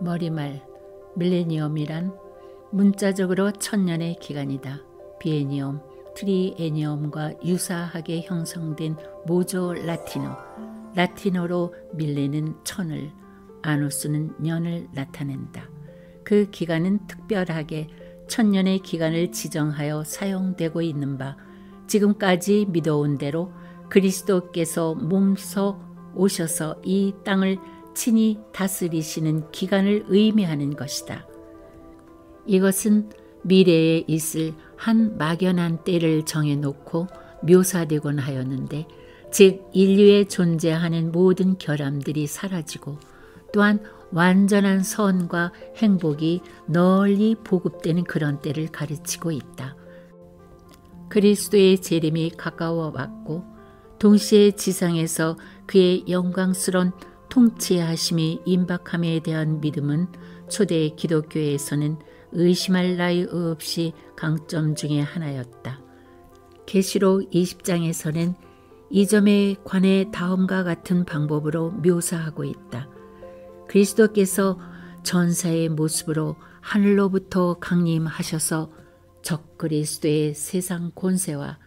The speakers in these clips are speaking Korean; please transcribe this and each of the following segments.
머리말 밀레니엄이란 문자적으로 천년의 기간이다. 비에니엄, 트리에니엄과 유사하게 형성된 모조 라틴어. 라틴어로 밀레는 천을, 아누스는 년을 나타낸다. 그 기간은 특별하게 천년의 기간을 지정하여 사용되고 있는 바 지금까지 믿어온 대로 그리스도께서 몸소 오셔서 이 땅을 친히 다스리시는 기간을 의미하는 것이다. 이것은 미래에 있을 한 막연한 때를 정해놓고 묘사되곤 하였는데 즉 인류에 존재하는 모든 결함들이 사라지고 또한 완전한 선과 행복이 널리 보급되는 그런 때를 가르치고 있다. 그리스도의 재림이 가까워 왔고 동시에 지상에서 그의 영광스런 통치하심이 임박함에 대한 믿음은 초대 기독교에서는 의심할 나위 없이 강점 중의 하나였다. 계시록 20장에서는 이 점에 관해 다음과 같은 방법으로 묘사하고 있다. 그리스도께서 전사의 모습으로 하늘로부터 강림하셔서 적그리스도의 세상 권세와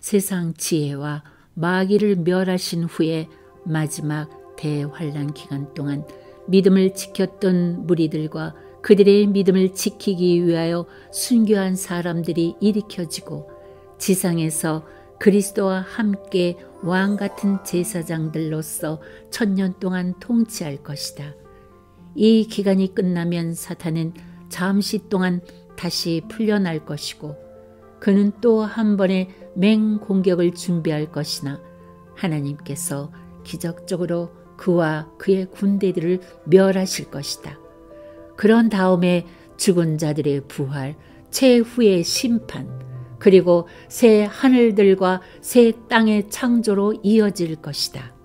세상 지혜와 마귀를 멸하신 후에 마지막 대환란 기간 동안 믿음을 지켰던 무리들과 그들의 믿음을 지키기 위하여 순교한 사람들이 일으켜지고 지상에서 그리스도와 함께 왕 같은 제사장들로서 천년 동안 통치할 것이다. 이 기간이 끝나면 사탄은 잠시 동안 다시 풀려날 것이고 그는 또 한 번의 맹 공격을 준비할 것이나 하나님께서 기적적으로 그와 그의 군대들을 멸하실 것이다. 그런 다음에 죽은 자들의 부활, 최후의 심판, 그리고 새 하늘들과 새 땅의 창조로 이어질 것이다.